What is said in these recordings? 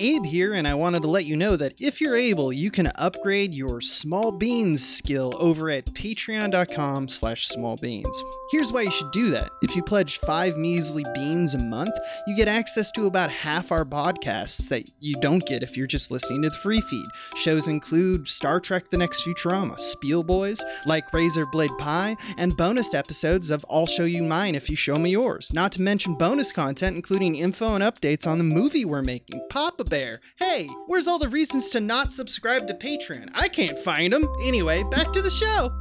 Abe here, and I wanted to let you know that if you're able, you can upgrade your small beans skill over at patreon.com slash small beans. Here's why you should do that. If you pledge five measly beans a month, you get access to about half our podcasts that you don't get if you're just listening to the free feed. Shows include Star Trek The Next Futurama, Spiel Boys, like Razor Blade Pie, and bonus episodes of I'll Show You Mine if you show me yours. Not to mention bonus content including info and updates on the movie we're making, Papa Hey, where's all the reasons to not subscribe to Patreon? I can't find them. Anyway, back to the show.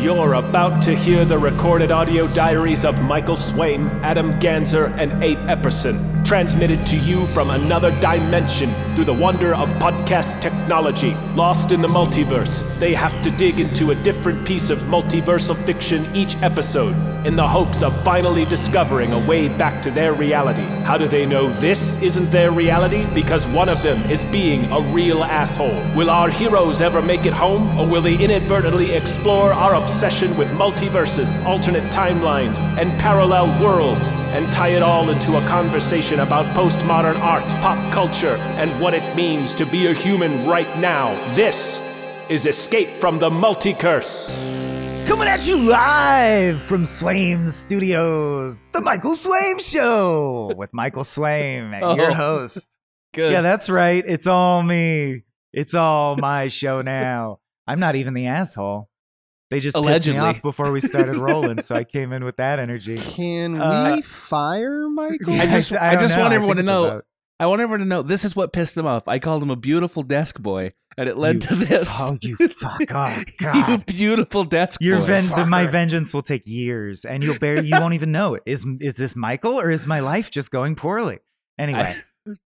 You're about to hear the recorded audio diaries of Michael Swaim, Adam Ganser, and Abe Epperson, transmitted to you from another dimension through the wonder of podcast technology. Lost in the multiverse, they have to dig into a different piece of multiversal fiction each episode in the hopes of finally discovering a way back to their reality. How do they know this isn't their reality? Because one of them is being a real asshole. Will our heroes ever make it home, or will they inadvertently explore our obsession with multiverses, alternate timelines, and parallel worlds, and tie it all into a conversation about postmodern art, pop culture, and what it means to be a human right now? This is Escape from the Multicurse. Coming at you live from Swaim Studios, the Michael Swaim Show with Michael Swaim, Oh. your host. Good. Yeah, that's right. It's all me. It's all my show now. I'm not even the asshole. They just pissed me off before we started rolling, so I came in with that energy. Can Uh, we fire Michael? I just- I don't just know. want everyone to know- about- I want everyone to know this is what pissed him off. I called him a beautiful desk boy, and it led You to this. Oh, you fuck! Oh, you beautiful desk Your boy. ven- the- my vengeance will take years, and you'll bear. You won't even know it. Is is this Michael or is my life just going poorly? Anyway,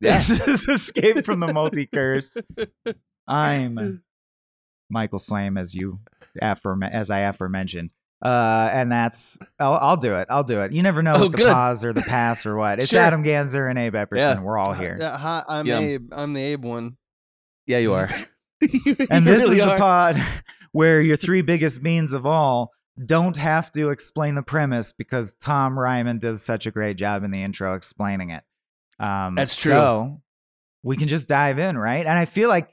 Yeah. this is Escape from the multi curse. I'm Michael Swaim, as you affirm as I aforementioned. Uh, and that's I'll, I'll do it. I'll do it. You never know Oh, the good. pause or the pass or what. It's Sure. Adam Ganser and Abe Epperson. Yeah. We're all here. Uh, hi, I'm Yum. Abe. I'm the Abe one. yeah, you are. You and this really is the pod where your three biggest beans of all don't have to explain the premise because Tom Ryman does such a great job in the intro explaining it. Um, That's true. So we can just dive in, right? And I feel like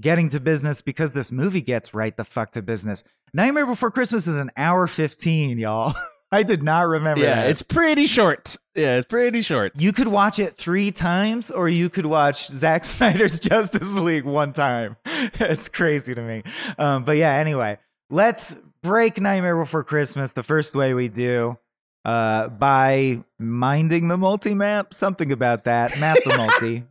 getting to business because this movie gets right the fuck to business. Nightmare Before Christmas is an hour 15, y'all. I did not remember Yeah, that. it's pretty short. Yeah, it's pretty short. you could watch it three times, or you could watch Zack Snyder's Justice League one time. it's crazy to me. Um, but yeah, anyway, let's break Nightmare Before Christmas the first way we do uh, by minding the multi map. Something about that. Map the multi.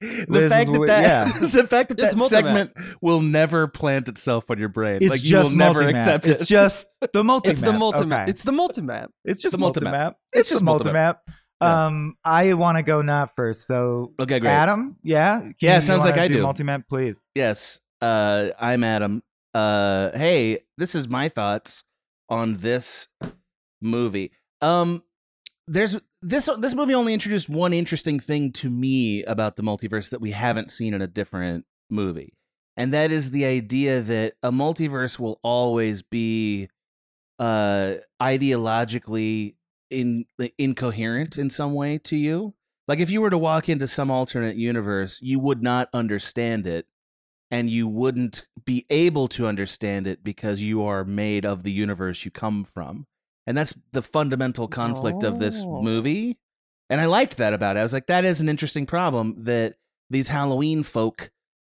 The fact that, wi- that yeah. the fact that It's that multimap. segment will never plant itself on your brain. It's like you just will never multi-map. accept It's just the multi It's the multimap. Okay. It's the multimap. It's just the multi multimap. map. It's It's just just multi map. Yeah. Um, I want to go not first. So okay, great. Adam, yeah, Can Yeah, you sounds like I do. Multi map, please. Yes. Uh, I'm Adam. Uh, hey, this is my thoughts on this movie. Um, there's this this movie only introduced one interesting thing to me about the multiverse that we haven't seen in a different movie, and that is the idea that a multiverse will always be uh ideologically in incoherent in some way to you. Like if you were to walk into some alternate universe, you would not understand it and you wouldn't be able to understand it because you are made of the universe you come from. And that's the fundamental conflict of this Oh. movie. And I liked that about it. I was like, that is an interesting problem that these Halloween folk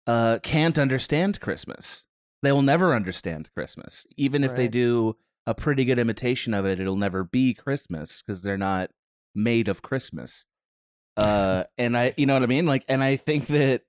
uh, can't understand Christmas. They will never understand Christmas. Even if they do a pretty good imitation of it, it'll never be Christmas because they're not made of Christmas. Uh, and I, you know what I mean? Like, and I think that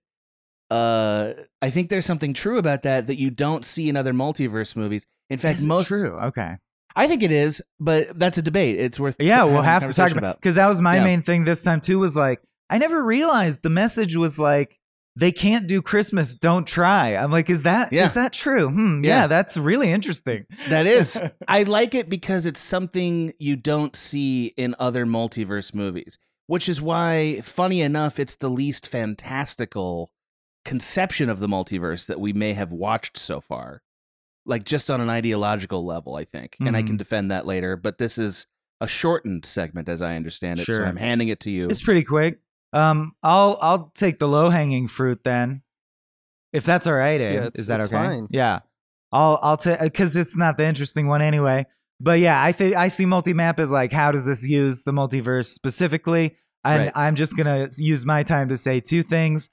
uh i think there's something true about that that you don't see in other multiverse movies in fact Is most true. Okay. I think it is but that's a debate it's worth Yeah, we'll have to talk about because that was my Yeah. main thing this time too. Was like I never realized the message was like they can't do Christmas, don't try. I'm like, is that is Yeah. that true? Hmm. Yeah, Yeah. that's really interesting. that is i like it because it's something you don't see in other multiverse movies which is why funny enough it's the least fantastical conception of the multiverse that we may have watched so far, like just on an ideological level. I think, and I can Mhm. defend that later. But this is a shortened segment, as I understand it. Sure. So I'm handing it to you. It's pretty quick. Um, I'll I'll take the low hanging fruit then, if that's all right. Abe. Yeah, is that okay? fine. Yeah, I'll I'll take because it's not the interesting one anyway. But yeah, I think I see multi map as like how does this use the multiverse specifically? And Right. I'm just gonna use my time to say two things.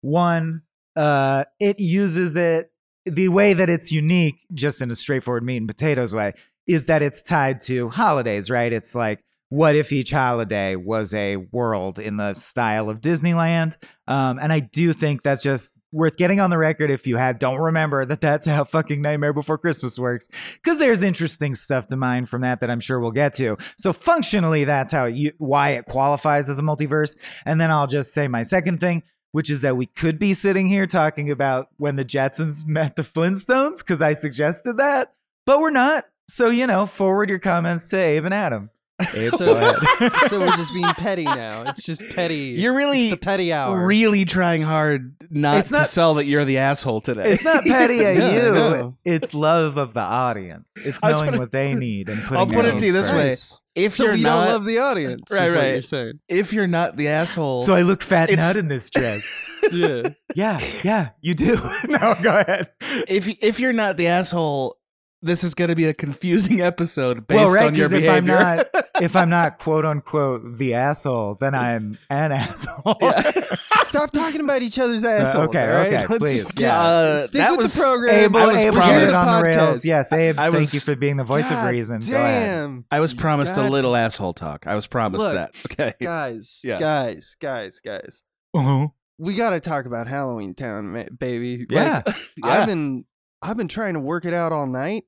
One, uh, it uses it the way that it's unique, just in a straightforward meat and potatoes way, is that it's tied to holidays, right? It's like, what if each holiday was a world in the style of Disneyland? Um, and I do think that's just worth getting on the record if you have don't remember that that's how fucking Nightmare Before Christmas works, because there's interesting stuff to mine from that that I'm sure we'll get to. So functionally, that's how you why it qualifies as a multiverse. And then I'll just say my second thing, which is that we could be sitting here talking about when the Jetsons met the Flintstones, because I suggested that, but we're not. So, you know, forward your comments to Abe and Adam. Abe, So, so we're just being petty now. It's just petty. You're really, it's the petty hour. really trying hard not, It's not- to sell that you're the asshole today. It's not petty at No, you. know. It's love of the audience. It's knowing gonna- what they need and putting it. I'll put it to you this way. first. Nice. if So you're we not, don't love the audience. Right, right. You're saying. if you're not the asshole, So I look fat It's- nut in this dress. Yeah. yeah, yeah, you do. no, go ahead. if if you're not the asshole, this is going to be a confusing episode based well, right, on your because behavior. if I'm not if I'm not quote unquote the asshole, then I'm an asshole. Yeah. Stop talking about each other's assholes. okay, all right? okay, Let's please, just yeah. Uh, stick that with was the program. Abel, I was Abel promised- get it on the rails. Yes, Abe, I thank you for being the voice God of reason. Go ahead. Damn. I was promised a little asshole talk. I was promised Look, that. Okay. Guys, Yeah. guys, guys, guys. Uh-huh. We got to talk about Halloween Town, ma- baby. Like, Yeah. Yeah. I've been I've been trying to work it out all night,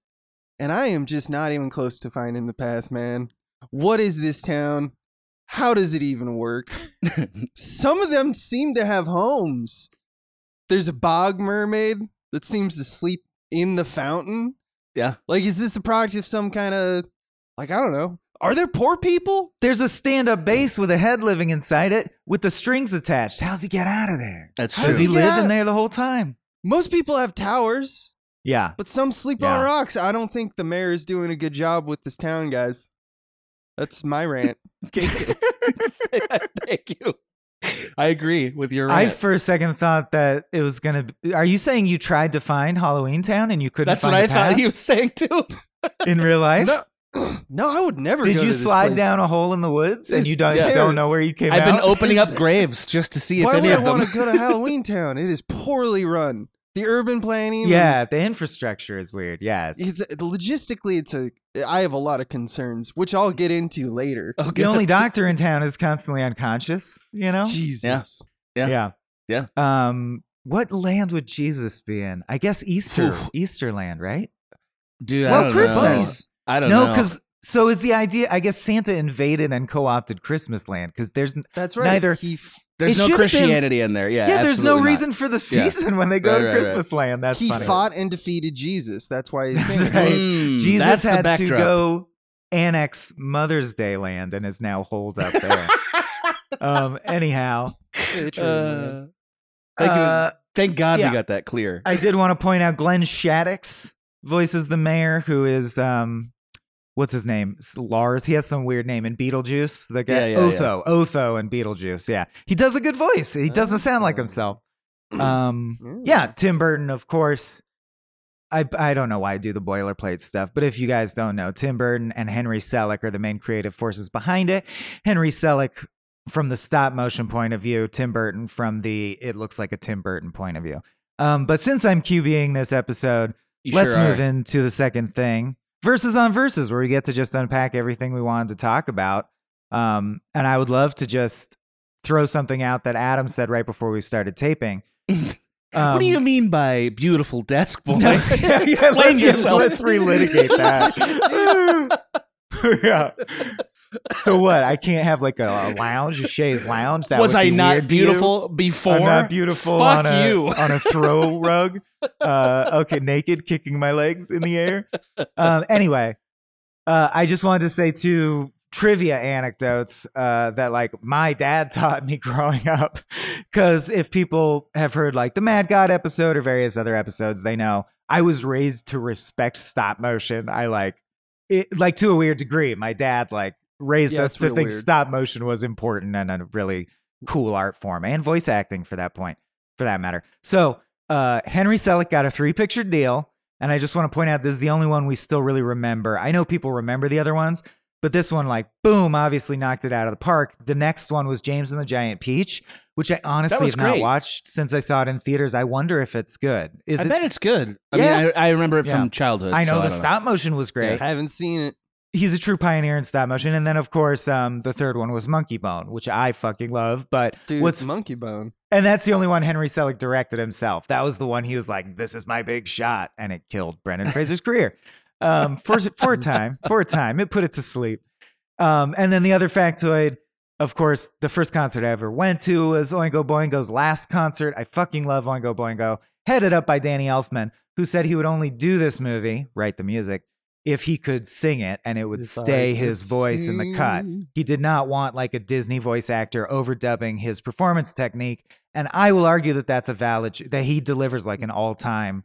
and I am just not even close to finding the path, man. What is this town? How does it even work? Some of them seem to have homes. There's a bog mermaid that seems to sleep in the fountain. Yeah. Like, is this the product of some kind of like I don't know? Are there poor people? There's a stand-up bass with a head living inside it with the strings attached. How's he get out of there? That's How true. Does he get live out? in there the whole time? Most people have towers, Yeah. but some sleep Yeah. on rocks. I don't think the mayor is doing a good job with this town, guys. That's my rant. Thank you. I agree with your I rant. for a second thought that it was gonna. Be, are you saying you tried to find Halloween Town and you couldn't That's what I the thought path he was saying too. in real life? No, no, I would never. Did go you to this slide place. down a hole in the woods and It's you don't, terrible. don't know where you came from? I've out? been opening up graves just to see if Why any would I of them. want to go to Halloween Town? It is poorly run. The urban planning. yeah, the infrastructure is weird. Yeah, it's- It's logistically, it's a. I have a lot of concerns, which I'll get into later. Oh, the only doctor in town is constantly unconscious. You know? Jesus. Yeah. Yeah. Yeah. Um, what land would Jesus be in? I guess Easter, Easter land, right? Dude, I well, don't Christmas. Know. I don't No, know. because so is the idea. I guess Santa invaded and co-opted Christmas land because there's That's right. Neither- He f- there's no should've been- Christianity in there. Yeah, yeah. there's no not. reason for the Yeah. season when they go Right, to right, right. Christmas land. That's he funny. fought and defeated Jesus. That's why he's That's right. Mm, Jesus that's had to go annex Mother's Day land and is now holed up there. um. Anyhow, It's true, man. Uh, thank, you- uh, thank God yeah. we got that clear. I did want to point out Glenn Shadix voices the mayor, who is um, what's his name? Lars. He has some weird name in Beetlejuice. The guy Yeah, yeah, Otho, Otho, and Beetlejuice. Yeah, he does a good voice. He doesn't sound like Oh. himself. Um, yeah, Tim Burton, of course. I I don't know why I do the boilerplate stuff, but if you guys don't know, Tim Burton and Henry Selick are the main creative forces behind it. Henry Selick from the stop motion point of view, Tim Burton from the it looks like a Tim Burton point of view. Um, but since I'm QBing this episode, You let's sure move into the second thing verses on verses, where we get to just unpack everything we wanted to talk about. Um, and I would love to just throw something out that Adam said right before we started taping. what do you Um, mean by beautiful desk boy? no, yeah, yeah, Explain let's, yourself. let's relitigate that. yeah. So what? I can't have like a, a lounge, a chaise lounge. That Was I be not beautiful before? I'm not beautiful Fuck on a you. on a throw rug. Uh, okay, naked, kicking my legs in the air. Um, anyway, uh, I just wanted to say two trivia anecdotes uh, that like my dad taught me growing up. Because if people have heard like the Mad God episode or various other episodes, they know I was raised to respect stop motion. I like it like to a weird degree. My dad like raised Yeah, us to think weird. stop motion was important and a really cool art form and voice acting for that point, for that matter. So uh, Henry Selick got a three picture deal. And I just want to point out this is the only one we still really remember. I know people remember the other ones, but this one, like, boom, obviously knocked it out of the park. The next one was James and the Giant Peach, which I honestly was have not watched since I saw it in theaters. I wonder if it's good. Is I it? bet it's good. I Yeah. mean, I, I remember it Yeah. from childhood. I know so the don't stop motion was great. I haven't seen it. He's a true pioneer in stop motion. And then, of course, um, the third one was Monkeybone, which I fucking love. But Dude, what's Monkeybone. and that's the only one Henry Selick directed himself. That was the one he was like, "This is my big shot," and it killed Brendan Fraser's career um, for for a time. For a time, it put it to sleep. Um, and then the other factoid, of course, the first concert I ever went to was Oingo Boingo's last concert. I fucking love Oingo Boingo, headed up by Danny Elfman, who said he would only do this movie, write the music, if he could sing it and it would If stay his voice in the cut he did not want like a Disney voice actor overdubbing his performance technique. And I will argue that that's a valid, that he delivers like an all time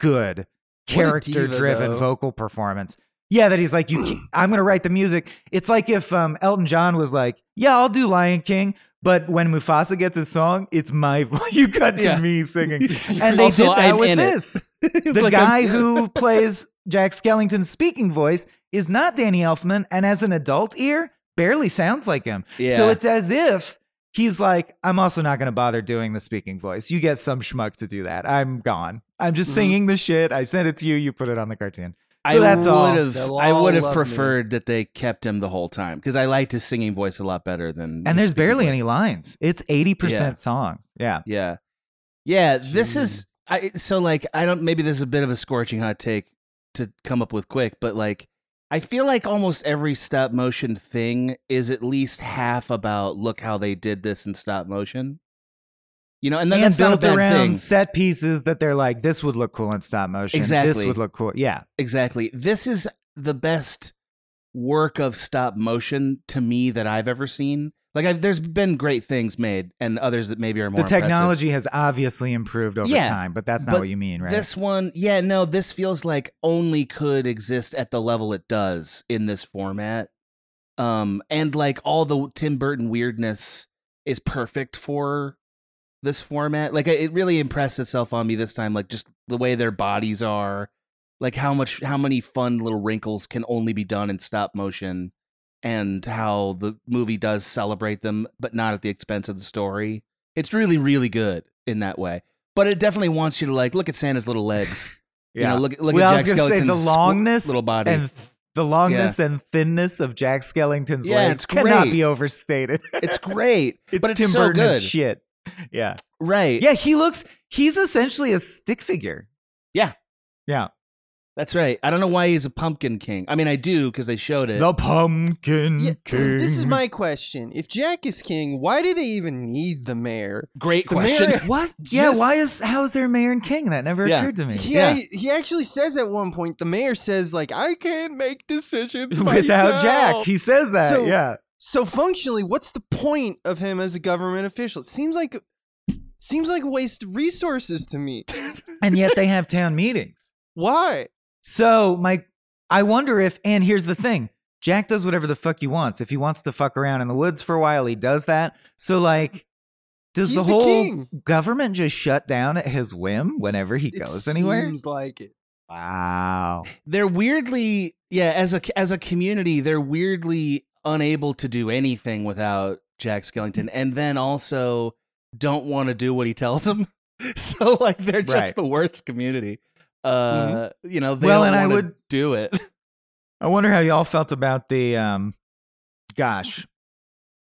good character driven vocal performance. Yeah, that he's like, you. I'm gonna write the music. It's like if um, Elton John was like, "Yeah, I'll do Lion King," but when Mufasa gets his song, it's my voice. You cut to Yeah. me singing, and they Also, did that I'm with it. this the like guy who plays Jack Skellington's speaking voice is not Danny Elfman, and as an adult ear, barely sounds like him. So it's as if he's like, I'm also not going to bother doing the speaking voice. You get some schmuck to do that. I'm gone. I'm just Mhm. singing the shit. I sent it to you. You put it on the cartoon. I So that's all. would have. They'll I would have love me. preferred that they kept him the whole time because I liked his singing voice a lot better than. And his there's barely voice. any lines. It's 80% Yeah. songs. Yeah. Yeah, yeah. This is. I so like I don't. Maybe this is a bit of a scorching hot take to come up with quick, but like I feel like almost every stop motion thing is at least half about look how they did this in stop motion. You know, and then and built around thing. set pieces that they're like, this would look cool in stop motion. Exactly. This would look cool. Yeah. Exactly. This is the best work of stop motion to me that I've ever seen. Like, I've, there's been great things made, and others that maybe are more. the impressive. technology has obviously improved over Yeah, time, but that's not but what you mean, right? This one, yeah, no, this feels like only could exist at the level it does in this format. Um, and like all the Tim Burton weirdness is perfect for this format. Like it really impressed itself on me this time. Like just the way their bodies are, like how much, how many fun little wrinkles can only be done in stop motion, and how the movie does celebrate them, but not at the expense of the story. It's really, really good in that way. But it definitely wants you to like look at Santa's little legs. You know, look look well, at Jack gonna say the Skellington's longness little body. and th- the longness and thinness of Jack Skellington's Yeah, legs cannot be overstated. it's great, it's but it's Tim so Burton good. shit. Yeah, right? yeah. He looks. He's essentially a stick figure. Yeah. yeah. That's right. I don't know why he's a pumpkin king. I mean, I do because they showed it. The Pumpkin Yeah, King. this is my question. If Jack is king, why do they even need the mayor? Great The question. mayor- what? yeah. Just- Why is how is there a mayor and king? That never Yeah. occurred to me. He, yeah. he actually says at one point, the mayor says, like, I can't make decisions Without Jack, he says that. So- yeah. So functionally, what's the point of him as a government official? It seems like seems like a waste of resources to me. And yet they have town meetings. Why? So my I wonder if and here's the thing. Jack does whatever the fuck he wants. If he wants to fuck around in the woods for a while, he does that. So like does He's the the whole king. government just shut down at his whim whenever he goes it anywhere? Seems like it. Wow. they're weirdly, yeah, as a as a community, they're weirdly unable to do anything without Jack Skellington, and then also don't want to do what he tells them. so like they're just Right. the worst community. Uh, you know, they Well, and I would- do it. I wonder how y'all felt about the um gosh.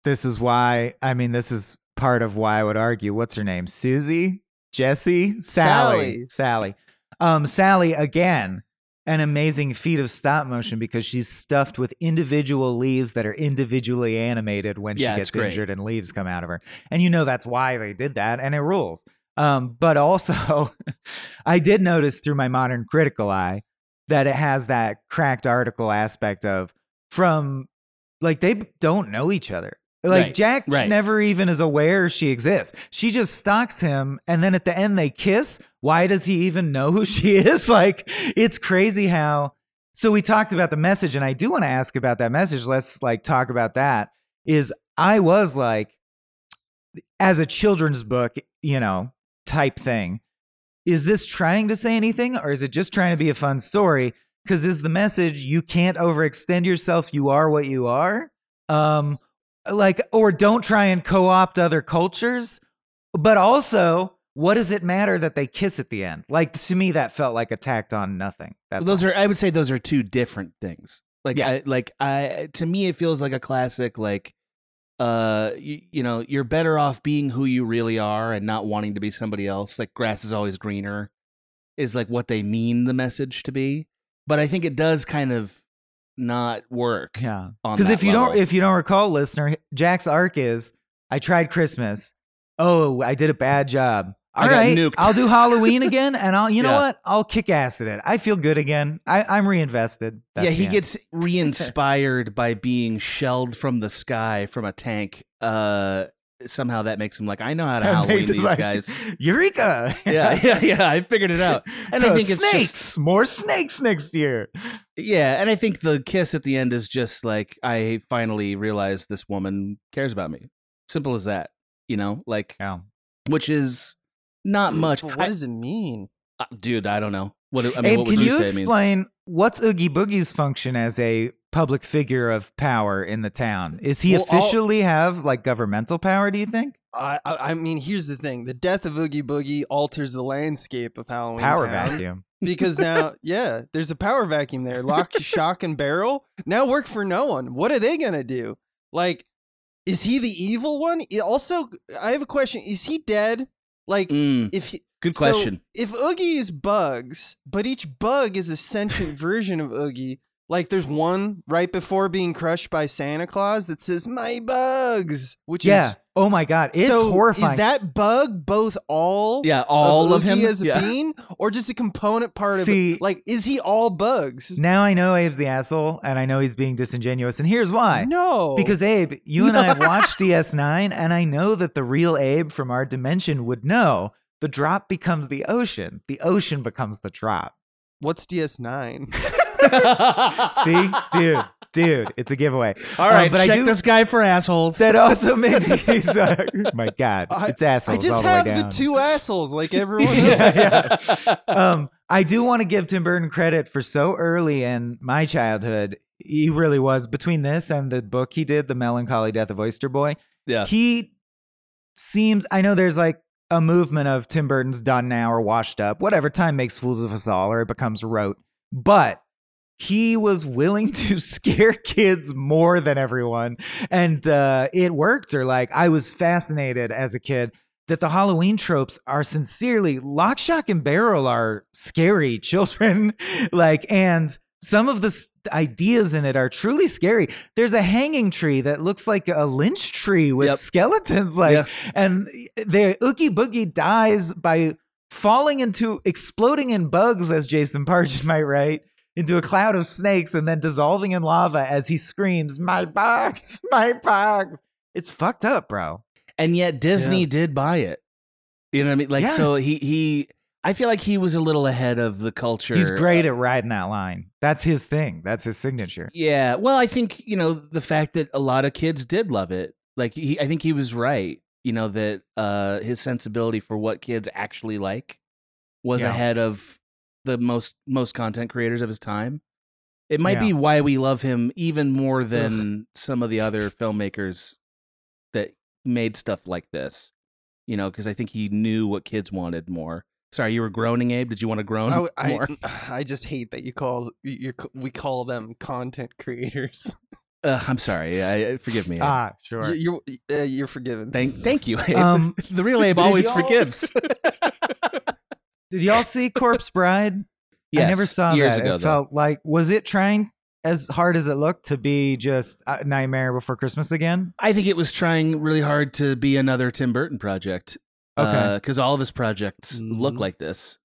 This is why I mean this is part of why I would argue. What's her name? Susie? Jesse? Sally. Sally. Sally. Um Sally again an amazing feat of stop motion because she's stuffed with individual leaves that are individually animated when Yeah, she gets injured and leaves come out of her. And you know that's why they did that and it rules. Um, but also I did notice through my modern critical eye that it has that cracked article aspect of from like they don't know each other. Like Right, Jack right. never even is aware she exists. She just stalks him and then at the end they kiss. Why does he even know who she is? Like it's crazy how so we talked about the message and I do want to ask about that message. Let's like talk about that. Is I was like as a children's book, you know, type thing. Is this trying to say anything or is it just trying to be a fun story? Cuz is the message you can't overextend yourself, you are what you are? Um like or don't try and co-opt other cultures, but also what does it matter that they kiss at the end? Like to me that felt like attacked on nothing. That's those all. are I would say those are two different things. Like Yeah. I like I to me it feels like a classic like uh you, you know you're better off being who you really are and not wanting to be somebody else like grass is always greener is like what they mean the message to be but i think it does kind of not work Yeah. Because if you don't if you don't recall, listener, Jack's arc is I tried Christmas. Oh, I did a bad job. I All got right, nuked. I'll do Halloween again, and I'll you know Yeah. what? I'll kick ass at it. I feel good again. I, I'm reinvested. That's yeah he end. gets re-inspired by being shelled from the sky from a tank uh somehow that makes him like i know how to That halloween these like, guys Eureka! yeah yeah yeah i figured it out and i think it's snakes, just more snakes next year. Yeah, and I think the kiss at the end is just like I finally realized this woman cares about me. Simple as that, you know, like Yeah. which is not much. But what I- does it mean? uh, dude, I don't know. What I mean, Abe, what would can you, you, say it means? explain what's Oogie Boogie's function as a public figure of power in the town? Is he Well, I'll- officially have like governmental power? Do you think I, I I mean, here's the thing: the death of Oogie Boogie alters the landscape of Halloween power Town. vacuum? because now, yeah, there's a power vacuum there. Lock, shock, and barrel now work for no one. What are they gonna do? Like, is he the evil one? Also, I have a question: Is he dead? Like, Mm, if good so, question. if Oogie is bugs, but each bug is a sentient version of Oogie, like there's one right before being crushed by Santa Claus that says "My bugs," which Yeah. is Oh my god, it's so horrifying. Is that bug both all yeah, all of, Oogie him. as a yeah. bean, or just a component part See- of it? Like, is he all bugs? now I know Abe's the asshole, and I know he's being disingenuous, and here's why. No, Because Abe, you and I have watched DS9, and I know that the real Abe from our dimension would know the drop becomes the ocean. The ocean becomes the drop. what's DS9? See, dude, dude, it's a giveaway. All right, Um, right, but I check do- this guy for assholes. That also made me. so- my God, I- it's assholes I just all the have way the two assholes like everyone Yeah, else. yeah. um, I do want to give Tim Burton credit for so early in my childhood. He really was between this and the book he did, The Melancholy Death of Oyster Boy. yeah. He seems. I know there's like a movement of Tim Burton's done now or washed up, whatever. Time makes fools of us all, or it becomes rote. But he was willing to scare kids more than everyone, and uh, it worked. Or like, I was fascinated as a kid that the Halloween tropes are sincerely lock, shock, and barrel are scary children. like, and some of the s- ideas in it are truly scary. There's a hanging tree that looks like a lynch tree with Yep. skeletons, like, Yeah. and the Oogie Boogie dies by falling into exploding in bugs, as Jason Pargin might write. Into a cloud of snakes and then dissolving in lava as he screams, My box, my box. It's fucked up, bro. and yet Disney Yeah. did buy it. You know what I mean? Like Yeah. so he he I feel like he was a little ahead of the culture. He's great at riding that line. That's his thing. That's his signature. Yeah. Well, I think, you know, the fact that a lot of kids did love it. Like he I think he was right, you know, that uh his sensibility for what kids actually like was Yeah. ahead of the most most content creators of his time. It might Yeah. be why we love him even more than some of the other filmmakers that made stuff like this. You know, because I think he knew what kids wanted more. Sorry, you were groaning, Abe. Did you want to groan I, I, more? I just hate that you call you we call them content creators. Uh, I'm sorry. I, forgive me. Abe. Ah, sure. You- You're uh, you're forgiven. Thank, thank you. Abe. Um, the real Abe always forgives. Did y'all see Corpse Bride? I never saw years that. ago. it though. felt like was it trying as hard as it looked to be just uh, Nightmare Before Christmas again? I think it was trying really hard to be another Tim Burton project. Okay. because all of his projects look Mhm. like this.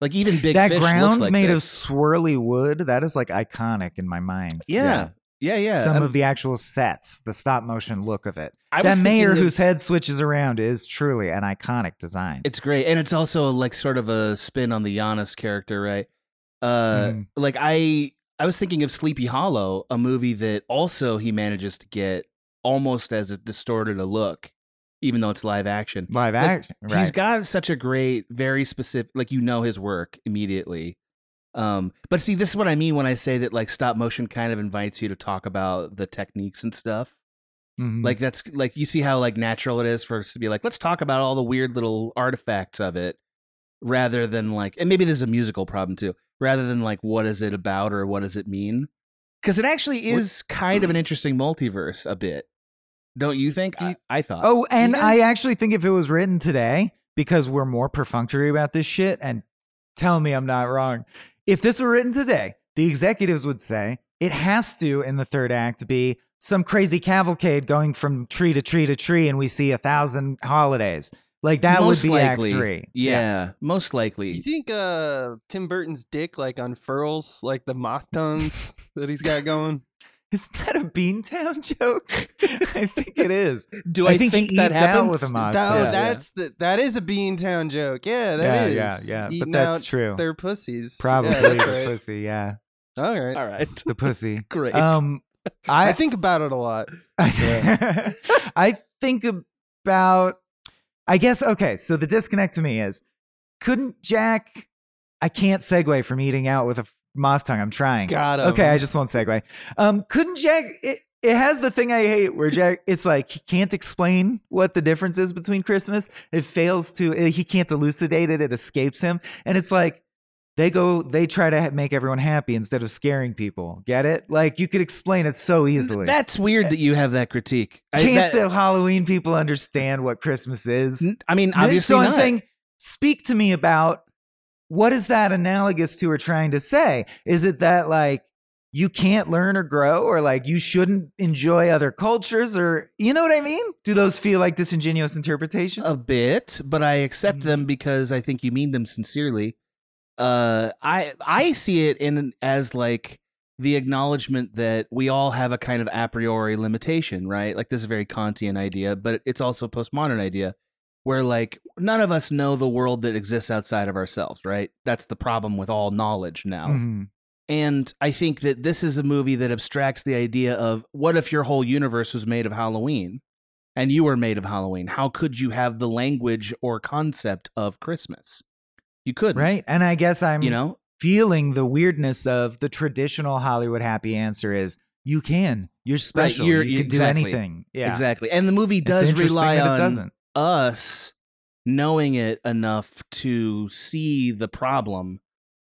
Like even Big that Fish ground looks like made this. of swirly wood, that is like iconic in my mind. Yeah. Yeah, yeah. Yeah. Some I'm- of the actual sets, the stop motion look of it. I that mayor whose head switches around is truly an iconic design. It's great, and it's also like sort of a spin on the Janus character, right? Uh, Mhm. like I, I was thinking of Sleepy Hollow, a movie that also he manages to get almost as a distorted a look, even though it's live action. Live Like, action, right? He's got such a great, very specific, like you know his work immediately. Um, but see, this is what I mean when I say that like stop motion kind of invites you to talk about the techniques and stuff. Mhm. Like that's like you see how like natural it is for us to be like, let's talk about all the weird little artifacts of it, rather than like, and maybe this is a musical problem too, rather than like what is it about or what does it mean? Because it actually What- is kind of an interesting multiverse a bit, don't you think? You- I, I thought. Oh, and I actually think if it was written today, because we're more perfunctory about this shit, and tell me I'm not wrong. If this were written today, the executives would say it has to, in the third act, be some crazy cavalcade going from tree to tree to tree, and we see a thousand holidays. Like that most would be likely. Act Three. Yeah, most likely. Do you think uh Tim Burton's dick like unfurls like the moth tongues that he's got going? Isn't that a Beantown joke? I think it is. Do I I, think he think, that eats out happens? with a moth That- oh, Yeah. that's the that is a Beantown joke. Yeah, that yeah, is. yeah, yeah. But Eating that's out true. their pussies. Probably Yeah, that's the right. pussy. Yeah, All right. All right, the pussy. great. Um, I I think about it a lot. I think about. I guess okay. So the disconnect to me is, couldn't Jack? I can't segue from eating out with a moth tongue. I'm trying. Got him. Okay, I just won't segue. Um, couldn't Jack? It, it has the thing I hate where Jack. It's like he can't explain what the difference is between Christmas. It fails to. eh, He can't elucidate it. It escapes him, and it's like they go. They try to make everyone happy instead of scaring people. Get it? Like you could explain it so easily. That's weird that you have that critique. Can't that- the Halloween people understand what Christmas is? i mean, obviously so I'm saying, speak to me about what is that analogous to or trying to say? Is it that like you can't learn or grow, or like you shouldn't enjoy other cultures, or you know what I mean? Do those feel like disingenuous interpretations? a bit, but I accept Mhm. them because I think you mean them sincerely. Uh, I I see it in as like the acknowledgement that we all have a kind of a priori limitation, right? Like this is a very Kantian idea, but it's also a postmodern idea where like none of us know the world that exists outside of ourselves, right? That's the problem with all knowledge now. Mhm. And I think that this is a movie that abstracts the idea of what if your whole universe was made of Halloween and you were made of Halloween? How could you have the language or concept of Christmas? You couldn't. Right, and I guess I'm You know? feeling the weirdness of the traditional Hollywood happy answer is you can, you're special, you're- you can do anything. Yeah, Exactly. And the movie does rely on it doesn't. Us knowing it enough to see the problem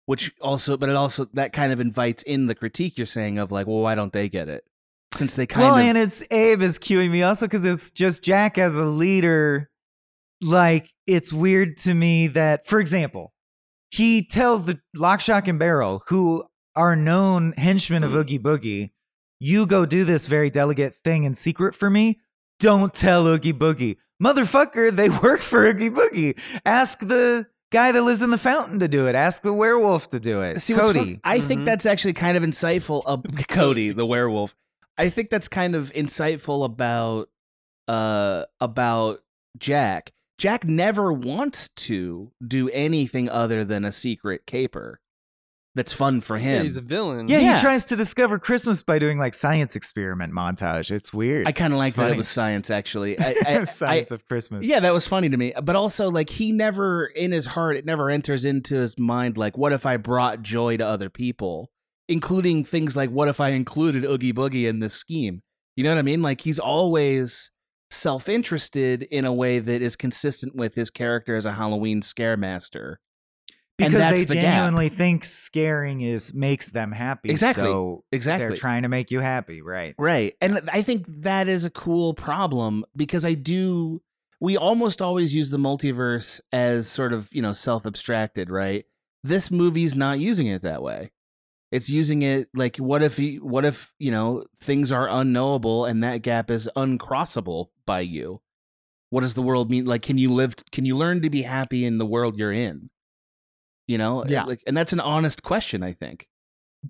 which also but it also that kind of invites in the critique you're saying of like well why don't they get it since they kind of well, of and it's Abe is cueing me also because it's just Jack as a leader. Like it's weird to me that, for example, he tells the Lock, Shock, and Barrel, who are known henchmen of mm-hmm. Oogie Boogie, "You go do this very delicate thing in secret for me. Don't tell Oogie Boogie, motherfucker. They work for Oogie Boogie. Ask the." Guy that lives in the fountain to do it. Ask the werewolf to do it. See, what's fun- Cody. I think Mhm. that's actually kind of insightful. Of Cody, the werewolf. I think that's kind of insightful about uh about Jack. Jack never wants to do anything other than a secret caper. That's fun for Yeah, him. he's a villain. Yeah, Yeah. he tries to discover Christmas by doing like science experiment montage. It's weird. I kind of like It's that it was science. Actually, I, I, I- science of Christmas. yeah, that was funny to me. But also, like, he never, in his heart, it never enters into his mind, like, what if I brought joy to other people, including things like, what if I included Oogie Boogie in this scheme? You know what I mean? Like, he's always self interested in a way that is consistent with his character as a Halloween scare master. Because they the gap. genuinely think scaring is makes them happy. Exactly. So Exactly. they're trying to make you happy, right? Right. And I think that is a cool problem because I do we almost always use the multiverse as sort of, you know, self-abstracted, right? This movie's not using it that way. It's using it like what if you, what if, you know, things are unknowable and that gap is uncrossable by you? What does the world mean? Like can you live can you learn to be happy in the world you're in? You know? Eh, yeah. Like and that's an honest question, I think.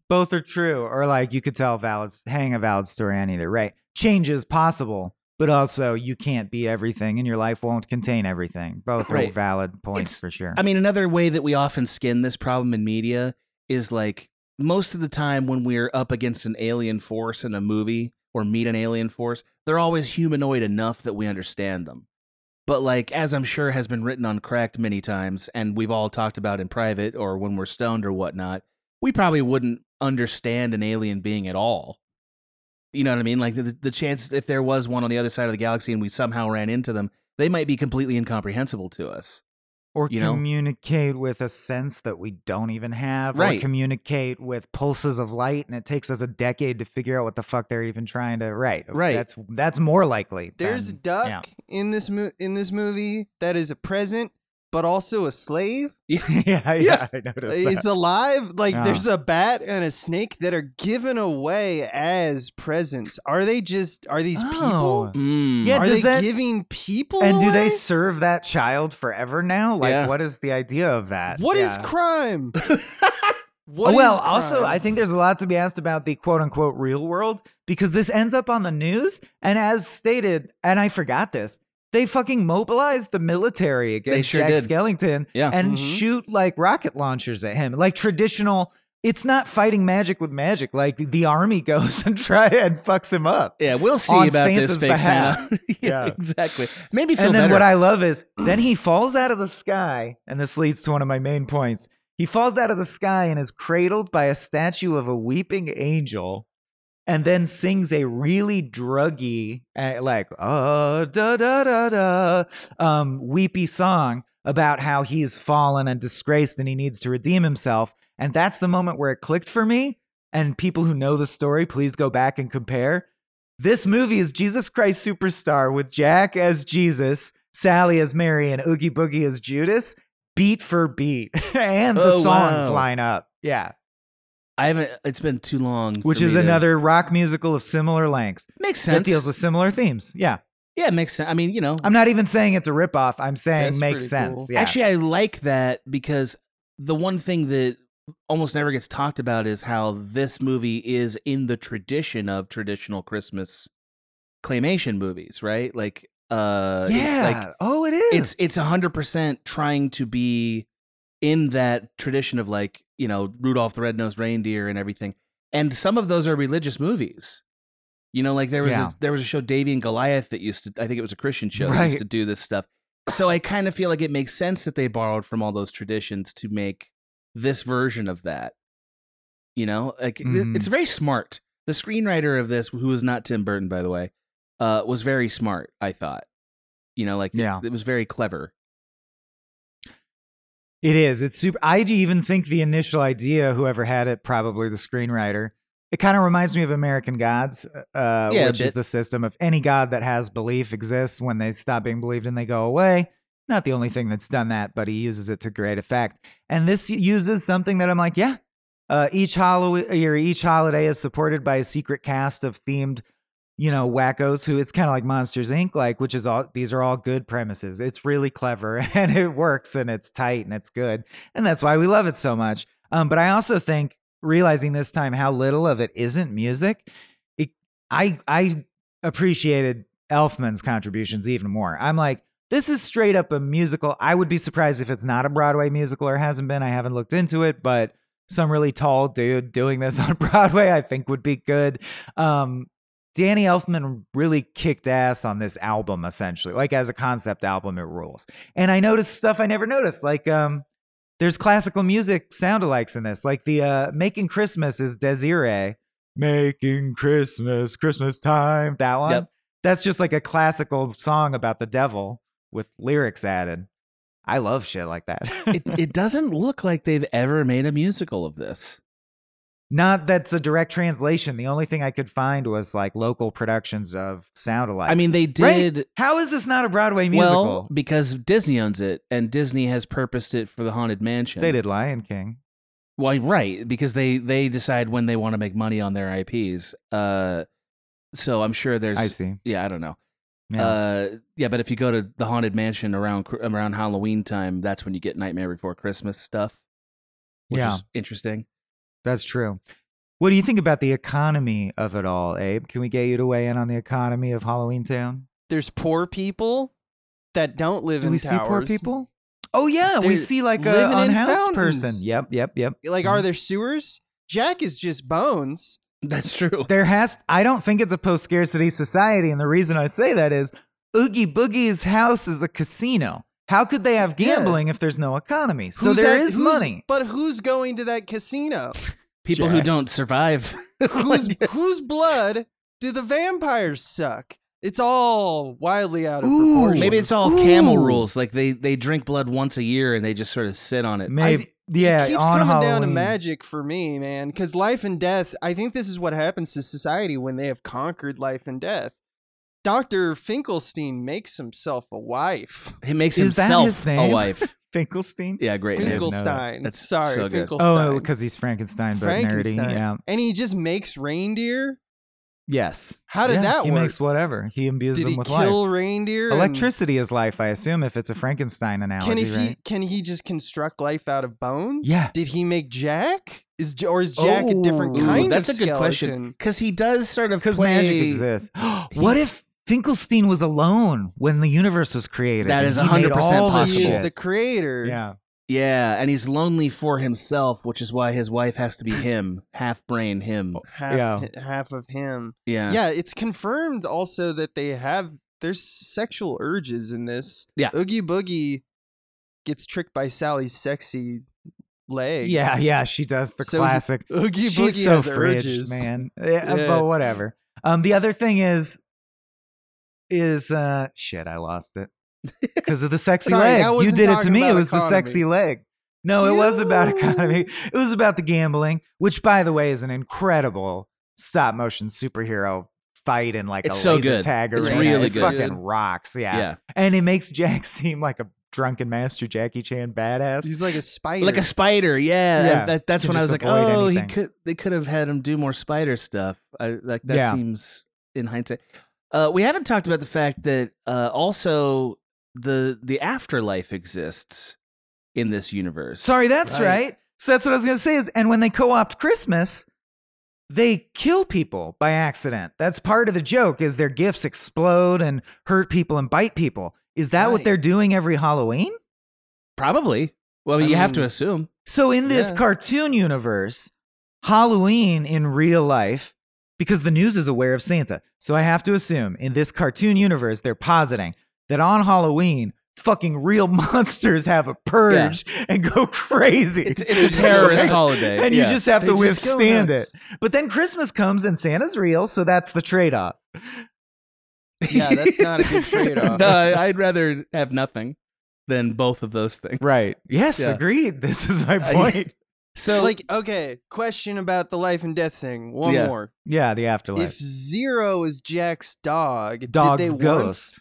Both are true, or like you could tell valid, hang a valid story on either. Right? Change is possible, but also you can't be everything, and your life won't contain everything. Both are valid points It's- for sure. I mean, another way that we often skin this problem in media is like most of the time when we're up against an alien force in a movie or meet an alien force, they're always humanoid enough that we understand them. But like as I'm sure has been written on cracked many times, and we've all talked about in private or when we're stoned or whatnot, we probably wouldn't understand an alien being at all. You know what I mean? Like the, the chance if there was one on the other side of the galaxy and we somehow ran into them, they might be completely incomprehensible to us. Or you know? communicate with a sense that we don't even have, or Right. communicate with pulses of light, and it takes us a decade to figure out what the fuck they're even trying to. Right, Right. That's that's more likely. There's a duck yeah. in this mo- in this movie that is a present, but also a slave. yeah, yeah, Yeah. I noticed It's that. alive. Like Yeah. there's a bat and a snake that are given away as presents. Are they just? Are these Oh. people? Mm. Yeah, are does they that- giving people? And do they serve that child forever now? Like, Yeah. what is the idea of that? What is Yeah. crime? What well, is also. I think there's a lot to be asked about the quote unquote real world because this ends up on the news. And as stated, and I forgot this, they fucking mobilize the military against sure Jack did. Skellington Yeah. and Mhm. shoot like rocket launchers at him. Like traditional, it's not fighting magic with magic. Like the army goes and try and fucks him up. Yeah, we'll see about Santa's this fake behalf. Santa. yeah, Yeah. exactly. Maybe feel and then better. what I love is then he falls out of the sky, and this leads to one of my main points. He falls out of the sky and is cradled by a statue of a weeping angel, and then sings a really druggy, uh, like oh da da da da, um, weepy song about how he's fallen and disgraced and he needs to redeem himself. And that's the moment where it clicked for me. And people who know the story, please go back and compare. This movie is Jesus Christ Superstar with Jack as Jesus, Sally as Mary, and Oogie Boogie as Judas, beat for beat. and the Oh, songs wow. line up. Yeah. I haven't. It's been too long. Which is me to- another rock musical of similar length makes sense. that deals with similar themes. Yeah. yeah, it makes sense. I mean, you know, I'm not even saying it's a ripoff. I'm saying makes sense. cool. Yeah. actually, I like that because the one thing that almost never gets talked about is how this movie is in the tradition of traditional Christmas claymation movies, right? Like, uh, yeah. like oh, it is. it's it's a hundred percent trying to be in that tradition of like you know Rudolph the Red-Nosed Reindeer and everything. And some of those are religious movies. You know, like there was Yeah. a, there was a show Davey and Goliath that used to I think it was a Christian show that Right. used to do this stuff. So I kind of feel like it makes sense that they borrowed from all those traditions to make this version of that. You know, like Mhm. it's very smart. The screenwriter of this, who was not Tim Burton, by the way, uh, was very smart. I thought. You know, like Yeah. it was very clever. It is. It's super. I even think the initial idea, whoever had it, probably the screenwriter, it kind of reminds me of American Gods, uh, Yeah, which is the system of any god that has belief exists. When they stop being believed and they go away. Not the only thing that's done that, but he uses it to great effect. And this uses something that I'm like, yeah. Uh, each Halloween or each holiday is supported by a secret cast of themed you know, wackos who it's kind of like Monsters Inc., like, which is all these are all good premises. It's really clever and it works and it's tight and it's good. And that's why we love it so much. Um, but I also think realizing this time how little of it isn't music, it, I I appreciated Elfman's contributions even more. I'm like, this is straight up a musical. I would be surprised if it's not a Broadway musical or hasn't been. I haven't looked into it, but some really tall dude doing this on Broadway, I think would be good. Um, Danny Elfman really kicked ass on this album, essentially. Like as a concept album, it rules. And I noticed stuff I never noticed. Like um, there's classical music sound alikes in this. Like the uh, Making Christmas is Dies Irae. Making Christmas, Christmas time. That one. Yep. That's just like a classical song about the devil with lyrics added. I love shit like that. it, it doesn't look like they've ever made a musical of this. Not that's a direct translation. The only thing I could find was like local productions of sound alikes. I mean, they Right? did How is this not a Broadway musical? well because Disney owns it, and Disney has purposed it for the Haunted Mansion. they did Lion King. Well, right, because they they decide when they want to make money on their IPs. Uh, so I'm sure there's. I see. Yeah, I don't know. Yeah. Uh, yeah, but if you go to the Haunted Mansion around around Halloween time, that's when you get Nightmare Before Christmas stuff. Which Yeah. is interesting. That's true. What do you think about the economy of it all, Abe? Can we get you to weigh in on the economy of Halloween Town? There's poor people that don't live in towers. Do in we towers. see poor people? Oh yeah, we They're see like a living in unhoused person. Yep, yep, yep. Like, Mhm. are there sewers? Jack is just bones. That's true. There has. I don't think it's a post scarcity society, and the reason I say that is Oogie Boogie's house is a casino. How could they have Yeah. gambling if there's no economy? So Who's there at- is money. But who's going to that casino? People who don't survive. whose whose blood do the vampires suck? It's all wildly out of Ooh, proportion. Maybe it's all camel rules. Like they they drink blood once a year and they just sort of sit on it. Maybe. yeah, it keeps on coming Halloween. down to magic for me, man. Because life and death, I think this is what happens to society when they have conquered life and death. Doctor Finkelstein makes himself a wife. He makes Is that himself his a name? wife. Finkelstein. Yeah, great name. Finkel- Finkelstein. That's Sorry, so good. Finkelstein. Oh, because he's Frankenstein, but nerdy. Frankenstein. Yeah. And he just makes reindeer. Yes. How did Yeah, that he work? He makes whatever. He imbues Did them he with kill life. reindeer? and- Electricity is life, I assume, if it's a Frankenstein analogy, Can if he right? can he just construct life out of bones? Yeah. Did he make Jack? Is or is Jack a different kind Ooh, kind that's of a good skeleton? question because he does sort of Because play, magic exists. what if Finkelstein was alone when the universe was created? That is and is he made 100% all this He is the creator. Yeah. Yeah, and he's lonely for himself, which is why his wife has to be him, half brain him. Half Yeah. half of him. Yeah, Yeah, it's confirmed also that they have there's sexual urges in this. Yeah. Oogie Boogie gets tricked by Sally's sexy leg. Yeah, yeah, she does the So classic. Oogie She's Boogie so has fridged, urges. man. Yeah, Yeah. But whatever. Um, the other thing is, is uh, shit, I lost it because of the sexy Sorry, leg. You did it to me. It about was the sexy leg. No, it was about economy. It was about the gambling, which, by the way, is an incredible stop motion superhero fight in like It's a so laser good. tag It's arena. really it good. fucking Good. rocks. Yeah. yeah, and it makes Jack seem like a drunken master Jackie Chan badass. He's like a spider. like a spider. Yeah, Yeah, that, that's when I was like, oh, anything. he could. They could have had him do more spider stuff. I like that Yeah. seems in hindsight. Uh, we haven't talked about the fact that uh, also the the afterlife exists in this universe. Sorry, that's right. Right. So that's what I was going to say is and when they co-opt Christmas, they kill people by accident. That's part of the joke is their gifts explode and hurt people and bite people. Is that what they're doing every Halloween? probably. Well, I you have to assume. So in this Yeah. cartoon universe, Halloween in real life because the news is aware of Santa. So I have to assume in this cartoon universe they're positing that on Halloween fucking real monsters have a purge and go crazy. It's, it's a terrorist holiday, and yeah. you just have They to just withstand it. But then Christmas comes and Santa's real, so that's the trade-off. Yeah, that's not a good trade-off. no, I- I'd rather have nothing than both of those things. Right. Yes, Yeah. agreed. This is my point. So, like okay, question about the life and death thing. One Yeah. more. yeah, the afterlife. If Zero is Jack's dog, Dog's did they ghost. once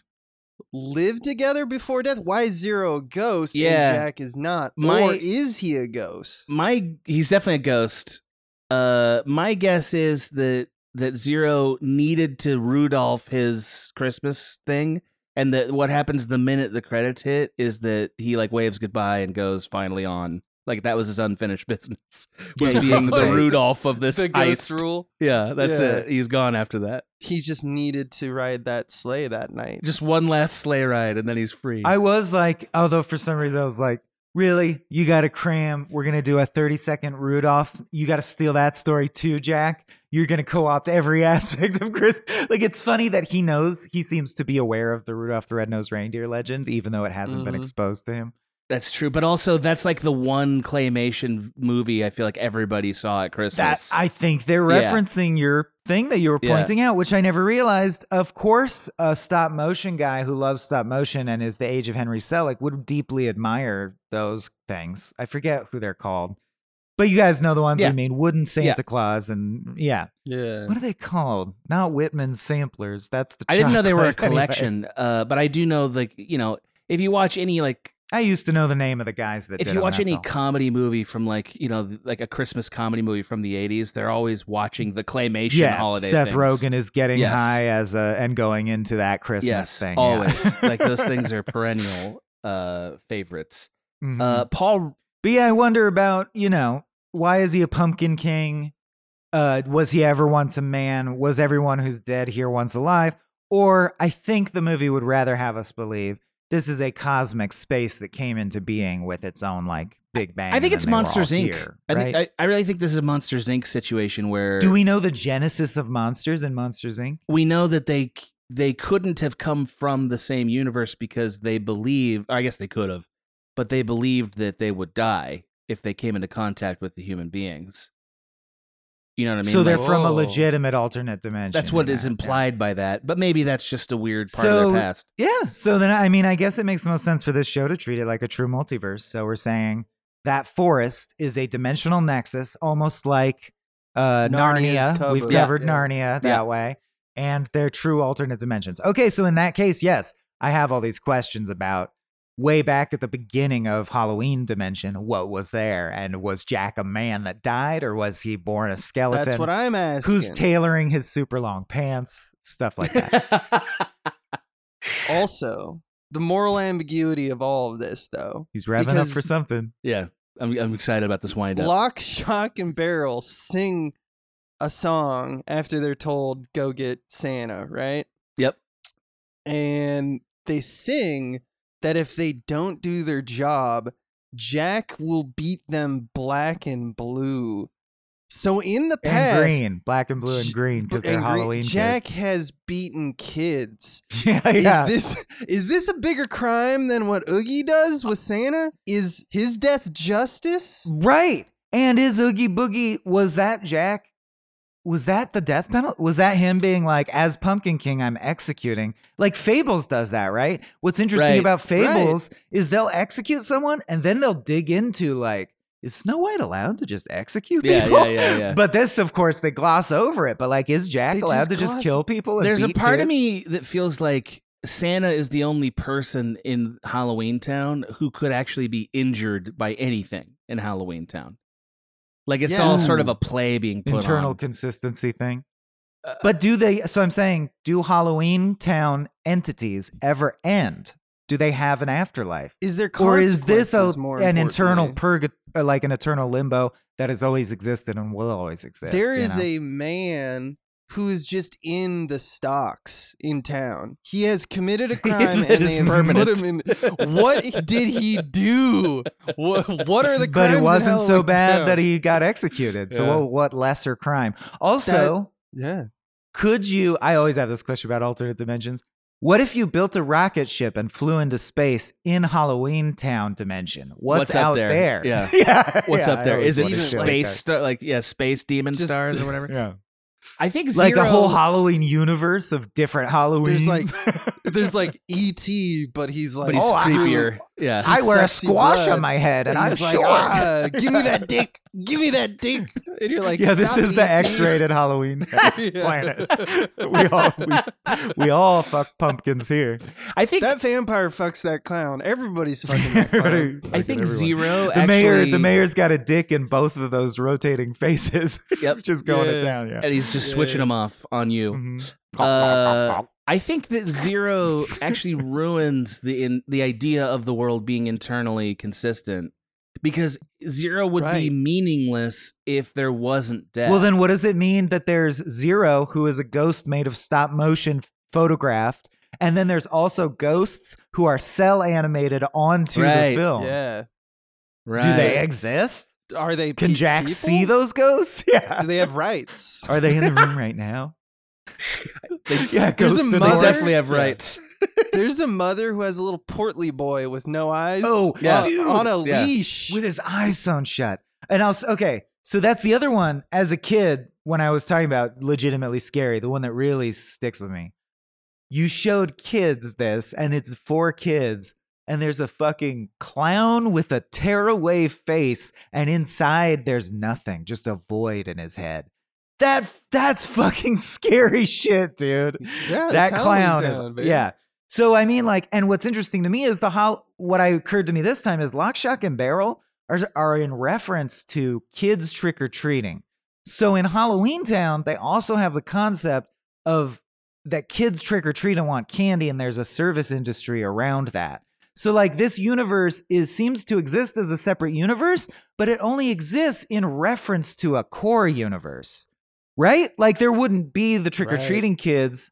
live together before death? Why is Zero a ghost Yeah. and Jack is not? My- or is he a ghost? my he's definitely a ghost. Uh, my guess is that that Zero needed to Rudolph his Christmas thing, and that what happens the minute the credits hit is that he like waves goodbye and goes finally on. Like that was his unfinished business, was Yeah, being the. Rudolph of this the heist. rule. Yeah, that's Yeah. it. He's gone after that. He just needed to ride that sleigh that night. Just one last sleigh ride, and then he's free. I was like, although for some reason I was like, really? You got to cram. We're going to do a 30 second Rudolph. You got to steal that story too, Jack. You're going to co opt every aspect of Chris. Like, it's funny that he knows, he seems to be aware of the Rudolph the Red-Nosed Reindeer legend, even though it hasn't been Mhm. exposed to him. That's true, but also that's like the one claymation movie I feel like everybody saw at That Christmas. I think they're Yeah. referencing your thing that you were Yeah. pointing out, which I never realized. Of course, a stop motion guy who loves stop motion and is the age of Henry Selick would deeply admire those things. I forget who they're called, but you guys know the ones Yeah. we mean. Wooden Santa Yeah. Claus and yeah, yeah. what are they called? Not Whitman samplers. That's the. I didn't know they were a chocolate. Anyway, collection, uh, but I do know like you know if you watch any like I used to know the name of the guys that. if you watch that's any all. comedy movie from like you know like a Christmas comedy movie from the '80s, they're always watching the claymation yeah, holiday. Seth things. Rogen is getting Yes. high as a and going into that Christmas yes, thing. yeah. always like those things are perennial uh favorites. Mhm. Uh, Paul, But yeah, I wonder about, you know, why is he a pumpkin king? Uh, was he ever once a man? Was everyone who's dead here once alive? Or I think the movie would rather have us believe this is a cosmic space that came into being with its own like Big Bang. I think it's then they were Monsters Inc. here, I, right? think, I, I really think this is a Monsters Inc. situation where Do we know the genesis of monsters in Monsters Inc? we know that they they couldn't have come from the same universe because they believe I guess they could have, but they believed that they would die if they came into contact with the human beings. You know what I mean? so they're Like, from a legitimate alternate dimension. that's what in is that, yeah. implied by that, but maybe that's just a weird part of So- their past. Yeah. So then, I mean, I guess it makes the most sense for this show to treat it like a true multiverse. So we're saying that forest is a dimensional nexus, almost like uh, Narnia's Narnia. We've cover. covered Yeah. Narnia that Yeah. way, and they're true alternate dimensions. Okay. So in that case, yes, I have all these questions about way back at the beginning of Halloween dimension. What was there, and was Jack a man that died, or was he born a skeleton? That's what I'm asking. Who's tailoring his super long pants? Stuff like that. also, the moral ambiguity of all of this, though. He's revving up for something. yeah, I'm I'm excited about this wind up. Lock, Shock, and Barrel sing a song after they're told, go get Santa, right? Yep. And they sing that if they don't do their job, Jack will beat them black and blue. So in the and past, green, black and blue and green because they're green- Halloween. Jack has beaten kids. kids. yeah, Is yeah. this is this a bigger crime than what Oogie does uh with Santa? Is his death justice? right. And is Oogie Boogie was that Jack? Was that the death penalty? Was that him being like, as Pumpkin King, I'm executing? Like Fables does that, right? What's interesting Right. about Fables is they'll execute someone and then they'll dig into like, is Snow White allowed to just execute Yeah, people? yeah, yeah, yeah. But this, of course, they gloss over it. But like, is Jack They allowed just to just kill people? And There's a part of me that feels like Santa is the only person in Halloween Town who could actually be injured by anything in Halloween Town. Like it's all sort of a play being put internal on. consistency thing. Uh, But do they? So I'm saying, do Halloween Town entities ever end? Do they have an afterlife, Is there or is this a, more an internal importantly? purga, uh, like an eternal limbo that has always existed and will always exist? There is know? a man who is just in the stocks in town. He has committed a crime That and is they have permanent. put him in. What did he do? What, what are the crimes? but it wasn't so bad Town? that he got executed. So Yeah. what, what lesser crime? Also, Yeah. could you? I always have this question about alternate dimensions. What if you built a rocket ship and flew into space in Halloween Town dimension? What's, What's out there? there? Yeah. yeah. What's yeah, up I there? always Is it wondered even shit like space that. star like yeah, space demon Just- stars or whatever? Yeah. I think like a whole Halloween universe of different Halloween. There's like there's like E.T., but he's like but he's Oh, I- creepier. Yeah. I wear a squash blood. on my head and I'm like, short. "Ah, give me that dick, give me that dick, and you're like, yeah, this is the E.T." X-rated Halloween planet. we all we, we all fuck pumpkins here. I think That vampire fucks that clown. Everybody's fucking that clown. Everybody- I think everyone. Zero The actually mayor, the mayor's got a dick in both of those rotating faces. Yep. it's just going it down. Yeah. and he's just Yeah. switching them off on you. Mhm. Uh, I think that Zero actually ruins the in, the idea of the world being internally consistent because Zero would be meaningless if there wasn't death. Well, then what does it mean that there's Zero, who is a ghost made of stop motion photographed, and then there's also ghosts who are cell animated onto Right. the film? Yeah. right. Do they exist? Are they? Can pe- Jack people? see those ghosts? Yeah. Do they have rights? Are they in the room right now? yeah, There's a in the They mother- definitely have rights. There's a mother who has a little portly boy with no eyes. Oh, Yeah. on- dude. on a Yeah. leash. with his eyes sewn shut. And I was okay. So that's the other one. As a kid, when I was talking about legitimately scary, the one that really sticks with me. You showed kids this, and it's for kids, and there's a fucking clown with a tearaway face, and inside there's nothing, just a void in his head. That that's fucking scary shit, dude yeah, that clown is baby. yeah. So I mean, like, and what's interesting to me is the how what I occurred to me this time is Lock, Shock, and Barrel are are in reference to kids trick or treating. So in Halloween Town, they also have the concept of that kids trick or treat and want candy, and there's a service industry around that. So like this universe is seems to exist as a separate universe, but it only exists in reference to a core universe. Right? Like there wouldn't be the trick-or-treating kids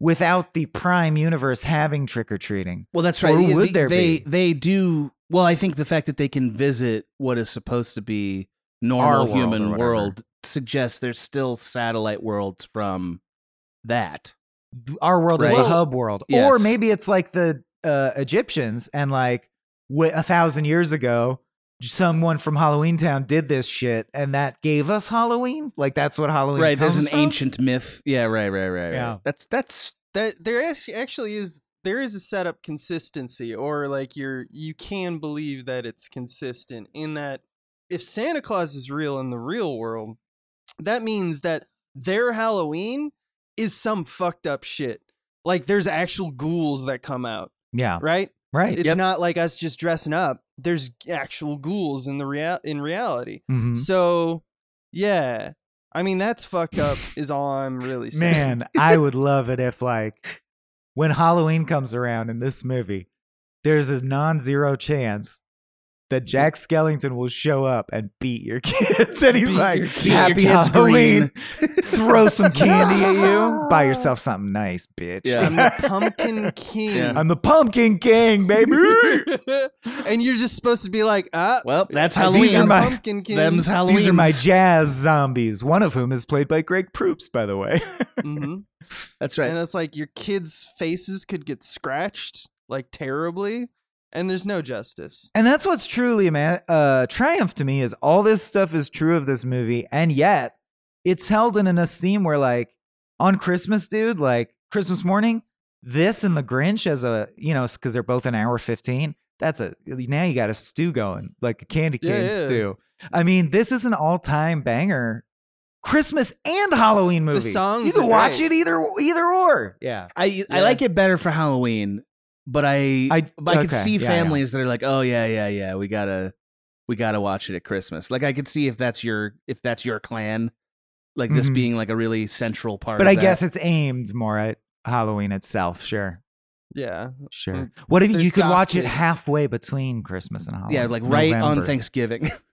without the prime universe having trick-or-treating. Well, that's Or right. Would they, there they, be? They do. Well, I think the fact that they can visit what is supposed to be normal world human world suggests there's still satellite worlds from that. Our world is Right. the hub world. Or maybe it's like the uh, Egyptians and like wh- a thousand years ago, someone from Halloween Town did this shit and that gave us Halloween. Like that's what Halloween right. There's an from? ancient myth. Yeah. Right. Right. Right. Yeah. Right. That's that's that there is actually is there is a setup consistency or like you're you can believe that it's consistent in that if Santa Claus is real in the real world, that means that their Halloween is some fucked up shit. Like there's actual ghouls that come out, Yeah. right? Right. It's not like us just dressing up. There's actual ghouls in the real in reality. Mhm. So, yeah. I mean, that's fucked up is all I'm really saying. Man, I would love it if like when Halloween comes around in this movie, there's a non-zero chance that Jack Skellington will show up and beat your kids. And he's Beat like, your. Happy Beat your kids Halloween. Throw some candy at you. Buy yourself something nice, bitch. Yeah. I'm the pumpkin king. Yeah. I'm the Pumpkin King, baby. and you're just supposed to be like, ah, well. That's Uh, Halloween. these are my- pumpkin king. Them's Halloween. These are my jazz zombies, one of whom is played by Greg Proops, by the way. Mhm. That's right. And it's like your kids' faces could get scratched like terribly, and there's no justice. And that's what's truly man uh triumph to me is all this stuff is true of this movie and yet it's held in an esteem where like on Christmas dude like Christmas morning this and the Grinch as a you know cuz they're both an hour 15 that's a now you got a stew going like a candy cane Yeah, yeah. stew. I mean this is an all-time banger Christmas and Halloween movie. songs you can watch great. it either either or. Yeah. I I like it better for Halloween, but I I- I, could okay, see yeah, families that are like, oh yeah, yeah, yeah, we gotta we gotta watch it at Christmas. Like I could see if that's your if that's your clan, like this Mhm. being like a really central part. But I that. guess it's aimed more at Halloween itself, sure. Yeah. Sure. Mm, What if you could watch it halfway between Christmas and Halloween? yeah, like right on Thanksgiving.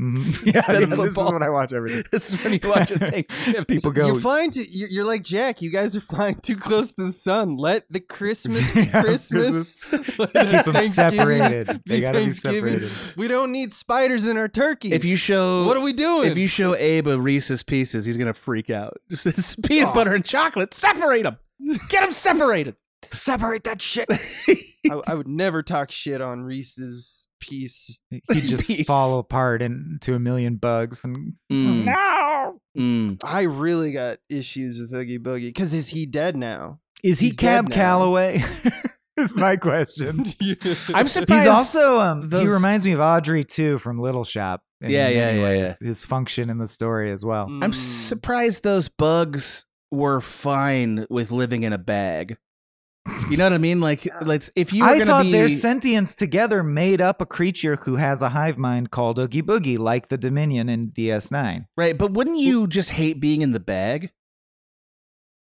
Mhm. yeah, instead of yeah, this is football. what I watch everything. this is when you watch it Thanksgiving. People go. You're flying to. You're, like Jack. You guys are flying too close to the sun. Let the Christmas be Yeah, Christmas. Keep them separated. They gotta be separated. We don't need spiders in our turkeys. if you show what are we doing? if you show Abe a Reese's Pieces, he's gonna freak out. Just peanut Aw. butter and chocolate. Separate them. Get them separated. Separate that shit. I, I would never talk shit on Reese's piece. He'd just Peace. fall apart into a million bugs and Mm. no. Mm. I really got issues with Oogie Boogie because is he dead now? Is he He's Cab. Calloway? is my question. I'm surprised. He's also um he reminds me of Audrey II from Little Shop. in Yeah, yeah, many yeah, ways. His function in the story as well. I'm Mm. surprised those bugs were fine with living in a bag. You know what I mean? Like, let's if you I thought be, their sentience together made up a creature who has a hive mind called Oogie Boogie, like the Dominion in DS9. right, but wouldn't you just hate being in the bag?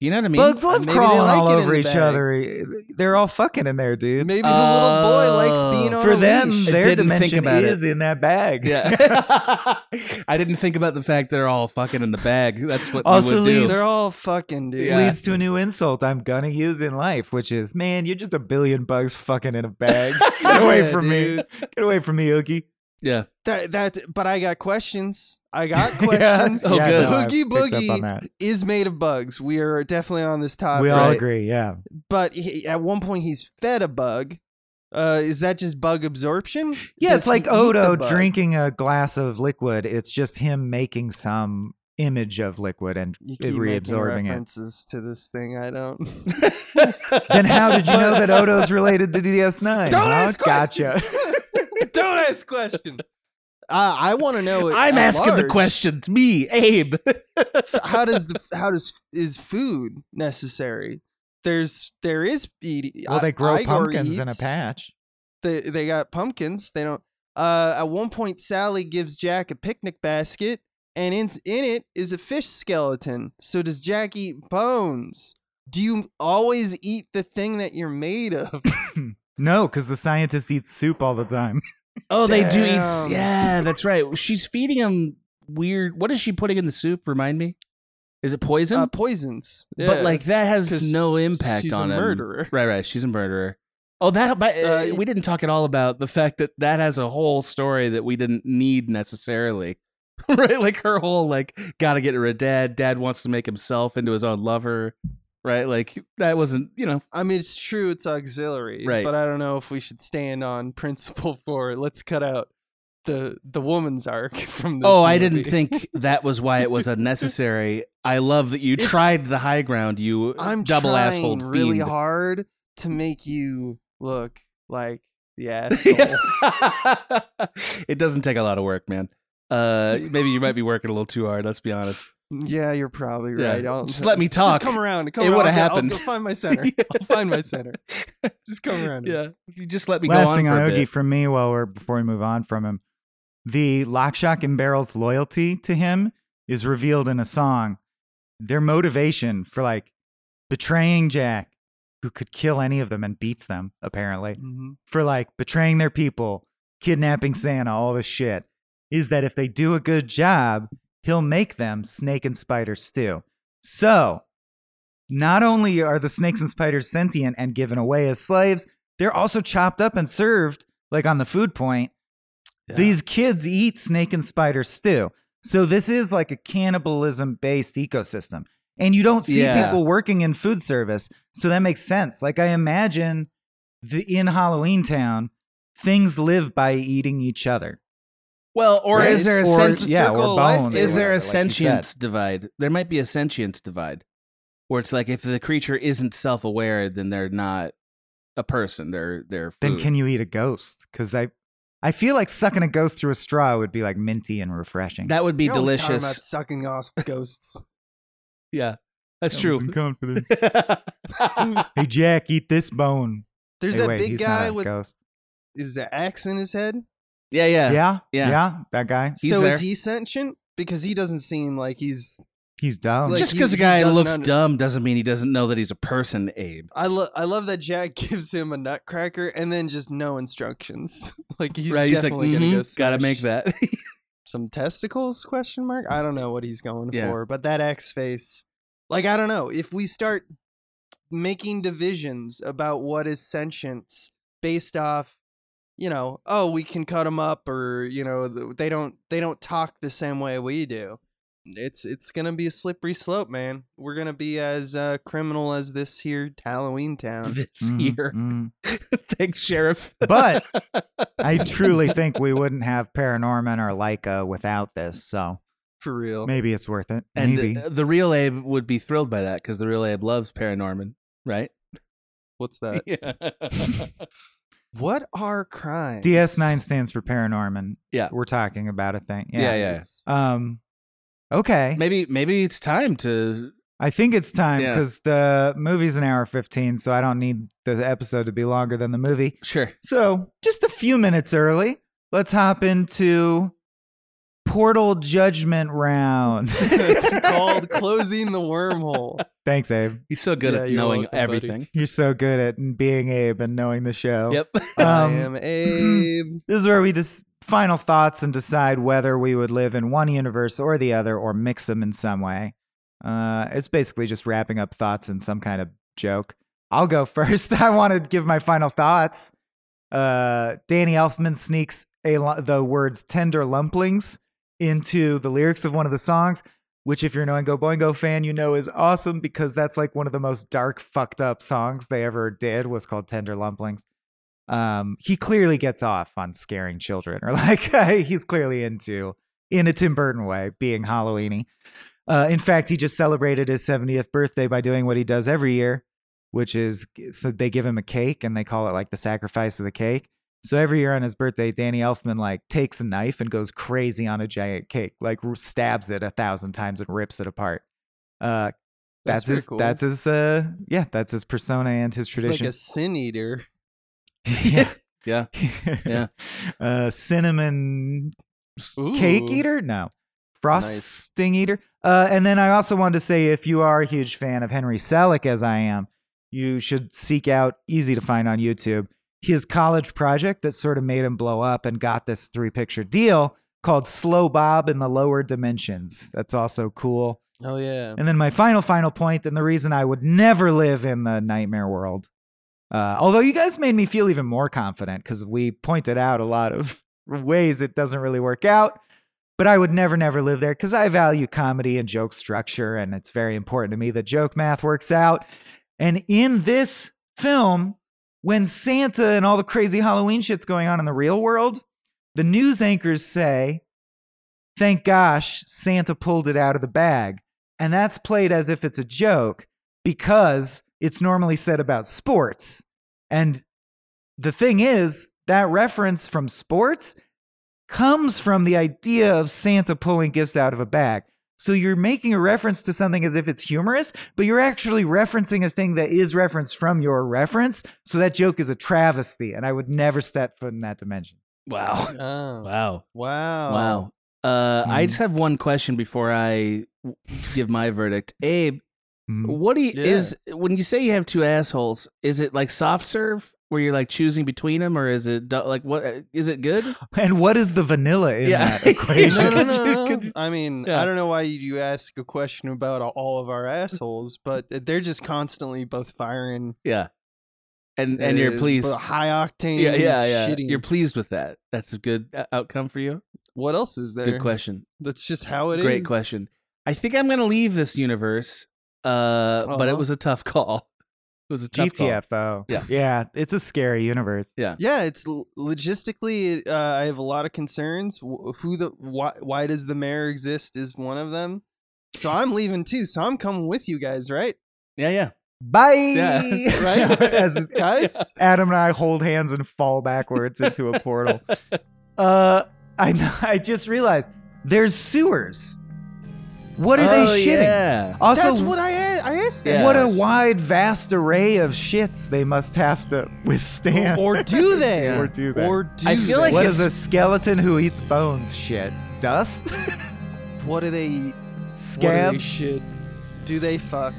You know what I mean? Bugs love maybe crawling like all over each bag. other. They're all fucking in there, dude. Maybe the little boy likes oh. being Oh. on For a them, leash. Their dimension about it. is in that bag. Yeah. I didn't think about the fact they're all fucking in the bag. That's what Also you would do. leads- They're all fucking dude. Yeah. Leads to a new insult I'm gonna use in life, which is, man, you're just a billion bugs fucking in a bag. Get away Yeah, from me. Get away from me, Oogie. Yeah. That that. But I got questions. I got Yeah. questions. Oh, good. no, I've Oogie picked up Boogie is made of bugs. We are definitely on this topic. We all right. agree, yeah. But he, at one point, he's fed a bug. Uh, is that just bug absorption? Yeah, Does it's like he eat the Odo drinking a glass of liquid. It's just him making some image of liquid and You it keep making reabsorbing it. references to this thing. I don't. Then how did you know that Odo's related to DS9? Don't huh? ask Gotcha. questions. don't ask questions. Uh, I want to know. I'm at asking the questions. Me, Abe. How does the how does is food necessary? There's there is eating. Well, they grow Igor pumpkins in a patch. They they got pumpkins. They don't. Uh, at one point, Sally gives Jack a picnic basket, and in in it is a fish skeleton. So does Jack eat bones? Do you always eat the thing that you're made of? No, because the scientist eats soup all the time. Oh, they do eat. Yeah, that's right. She's feeding him weird. What is she putting in the soup? Remind me. Is it poison? Uh, poisons. But like that has no impact she's on a him. murderer. Right, right. She's a murderer. Oh, that. But uh, Uh, we didn't talk at all about the fact that that has a whole story that we didn't need necessarily. right, like her whole like got to get her a dad. Dad wants to make himself into his own lover. Right, like that wasn't you know. I mean, it's true. It's auxiliary, Right. But I don't know if we should stand on principle for let's cut out the the woman's arc from this. oh, I didn't think that was why it was unnecessary. I love that you It's- tried the high ground. You I'm double asshole really fiend. hard to make you look like the asshole. it doesn't take a lot of work, man. Uh, maybe you might be working a little too hard. Let's be honest. Yeah, you're probably Yeah, right. I'll, just let me talk. Just come around. Come It around. would've I'll happened. I'll go find my center. I'll find my center. Just come around. Yeah, if you just let me go Last on thing for on a Oogie from me while we're before we move on from him. The Lock, Shock, and Barrel's loyalty to him is revealed in a song. Their motivation for like betraying Jack, who could kill any of them and beats them, apparently, Mhm. for like betraying their people, kidnapping Santa, all this shit, is that if they do a good job, he'll make them snake and spider stew. So, not only are the snakes and spiders sentient and given away as slaves, they're also chopped up and served, like on the food point. Yeah. These kids eat snake and spider stew. So, this is like a cannibalism based ecosystem. And you don't see Yeah. people working in food service. So, that makes sense. Like, I imagine the, in Halloween Town, things live by eating each other. Well, or Right, is there a or, sense? yeah, circle or of life, bones. is there a whatever, like you sentience divide? There might be a sentience divide, where it's like if the creature isn't self-aware, then they're not a person. They're they're food. Then can you eat a ghost? Because I, I feel like sucking a ghost through a straw would be like minty and refreshing. that would be You're always talking about delicious. sucking off ghosts. Yeah, that's That true. was in confidence. hey Jack, eat this bone. There's Hey, that wait, big guy a with ghost. is the axe in his head. Yeah, yeah, Yeah, yeah. yeah, that guy. He's so there. is he sentient? Because he doesn't seem like he's. He's dumb. Like, Just because a guy looks under- dumb doesn't mean he doesn't know that he's a person, Abe. I love. I love that Jack gives him a nutcracker and then just no instructions. like he's right? He's like, definitely gonna go. "Mhm, gotta make that. some testicles? Question mark. I don't know what he's going Yeah. for, but that X face. Like I don't know if we start making divisions about what is sentience based off you know oh we can cut them up or you know they don't they don't talk the same way we do it's it's gonna be a slippery slope man we're gonna be as uh, criminal as this here halloween town this Mhm, year. mhm. Thanks, Sheriff. But I truly think we wouldn't have Paranorman or Laika without this. So for real maybe it's worth it. and Maybe. uh, the real Abe would be thrilled by that because the real Abe loves Paranorman, right? what's that yeah. What are crimes DS9 stands for Paranorman. Yeah. We're talking about a thing. Yeah, Yeah. yeah. Um, okay. maybe maybe it's time to I think it's time Yeah. because the movie's an hour 15, so I don't need the episode to be longer than the movie. sure. So, just a few minutes early, let's hop into Portal Judgment Round. it's called closing the wormhole Thanks, Abe. He's so good Yeah, at knowing welcome, buddy. everything. You're so good at being Abe and knowing the show. Yep. i Um, am abe This is where we just final thoughts and decide whether we would live in one universe or the other or mix them in some way. Uh, it's basically just wrapping up thoughts in some kind of joke. I'll go first. I want to give my final thoughts. Uh, Danny Elfman sneaks a lo- the words "tender lumplings" into the lyrics of one of the songs, which, if you're an Oingo Boingo fan, you know is awesome because that's like one of the most dark, fucked up songs they ever did. Was called "Tender Lumplings." um, he clearly gets off on scaring children, or like he's clearly into, in a Tim Burton way, being Halloweeny. Uh, in fact, he just celebrated his 70th birthday by doing what he does every year, which is so they give him a cake and they call it like the sacrifice of the cake. So every year on his birthday, Danny Elfman like takes a knife and goes crazy on a giant cake, like stabs it a thousand times and rips it apart. Uh, That's that's, his. cool. That's his. Uh, yeah, that's his persona and his It's like tradition. a sin eater yeah. Yeah. Yeah. uh, cinnamon s- cake eater? No. Frosting eater. Uh, and then I also wanted to say if you are a huge fan of Henry Selick, as I am, you should seek out, easy to find on YouTube. His college project that sort of made him blow up and got this three picture deal called Slow Bob in the Lower Dimensions. That's also cool. Oh yeah. And then my final, final point, and the reason I would never live in the nightmare world. Uh, although you guys made me feel even more confident because we pointed out a lot of ways it doesn't really work out. But I would never, never live there because I value comedy and joke structure, and it's very important to me that joke math works out. And in this film, when Santa and all the crazy Halloween shit's going on in the real world, the news anchors say, Thank gosh, Santa pulled it out of the bag. And that's played as if it's a joke because it's normally said about sports. And the thing is, that reference from sports comes from the idea of Santa pulling gifts out of a bag. So you're making a reference to something as if it's humorous, but you're actually referencing a thing that is referenced from your reference. So that joke is a travesty, and I would never step foot in that dimension. Wow. Oh. Wow. Wow. Wow. Uh, I Mhm. just have one question before I give my verdict. Abe, Mhm. what do you Yeah. is when you say you have two assholes? Is it like soft serve where you're like choosing between them, or is it like what? uh, it good? And what is the vanilla in Yeah. that equation? No, no, no, you- no, no. you- I mean, Yeah. I don't know why you, you ask a question about all of our assholes, but they're just constantly both firing. Yeah. And and you're uh, pleased. high octane. Yeah, yeah, yeah. Shitting. You're pleased with that. That's a good uh, outcome for you. what else is there? Good question. That's just how it is. Great question. I think I'm gonna leave this universe, uh, but it Uh-huh. was a tough call. It was a tough call. GTFO. Yeah. Yeah. It's a scary universe. Yeah. Yeah, it's logistically. Uh, I have a lot of concerns. Who the why? Why does the mayor exist? Is one of them. So I'm leaving too. So I'm coming with you guys, right? Yeah, yeah. Bye. Yeah. Right? As Guys? Adam and I hold hands and fall backwards into a portal. Uh, I I just realized there's sewers. What are Oh, they shitting? Yeah. Also, That's what I a- I asked them. Yeah. what a wide, vast array of shits they must have to withstand. Or do they? Or do they? Or do I feel they? like what is a skeleton who eats bones? Shit, dust, What do they eat? What do they shit? Do they fuck?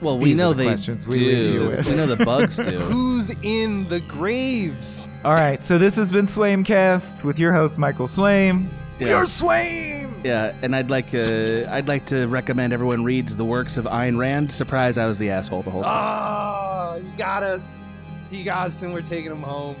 Well, we These know the they questions we do. leave with. We know the bugs do. Who's in the graves? All right, so this has been Swaimcast with your host Michael Swaim. Yeah. You're Swaim. Yeah, and I'd like uh, I'd like to recommend everyone reads the works of Ayn Rand. Surprise, I was the asshole the whole time. Oh, you got us. He got us, and we're taking him home.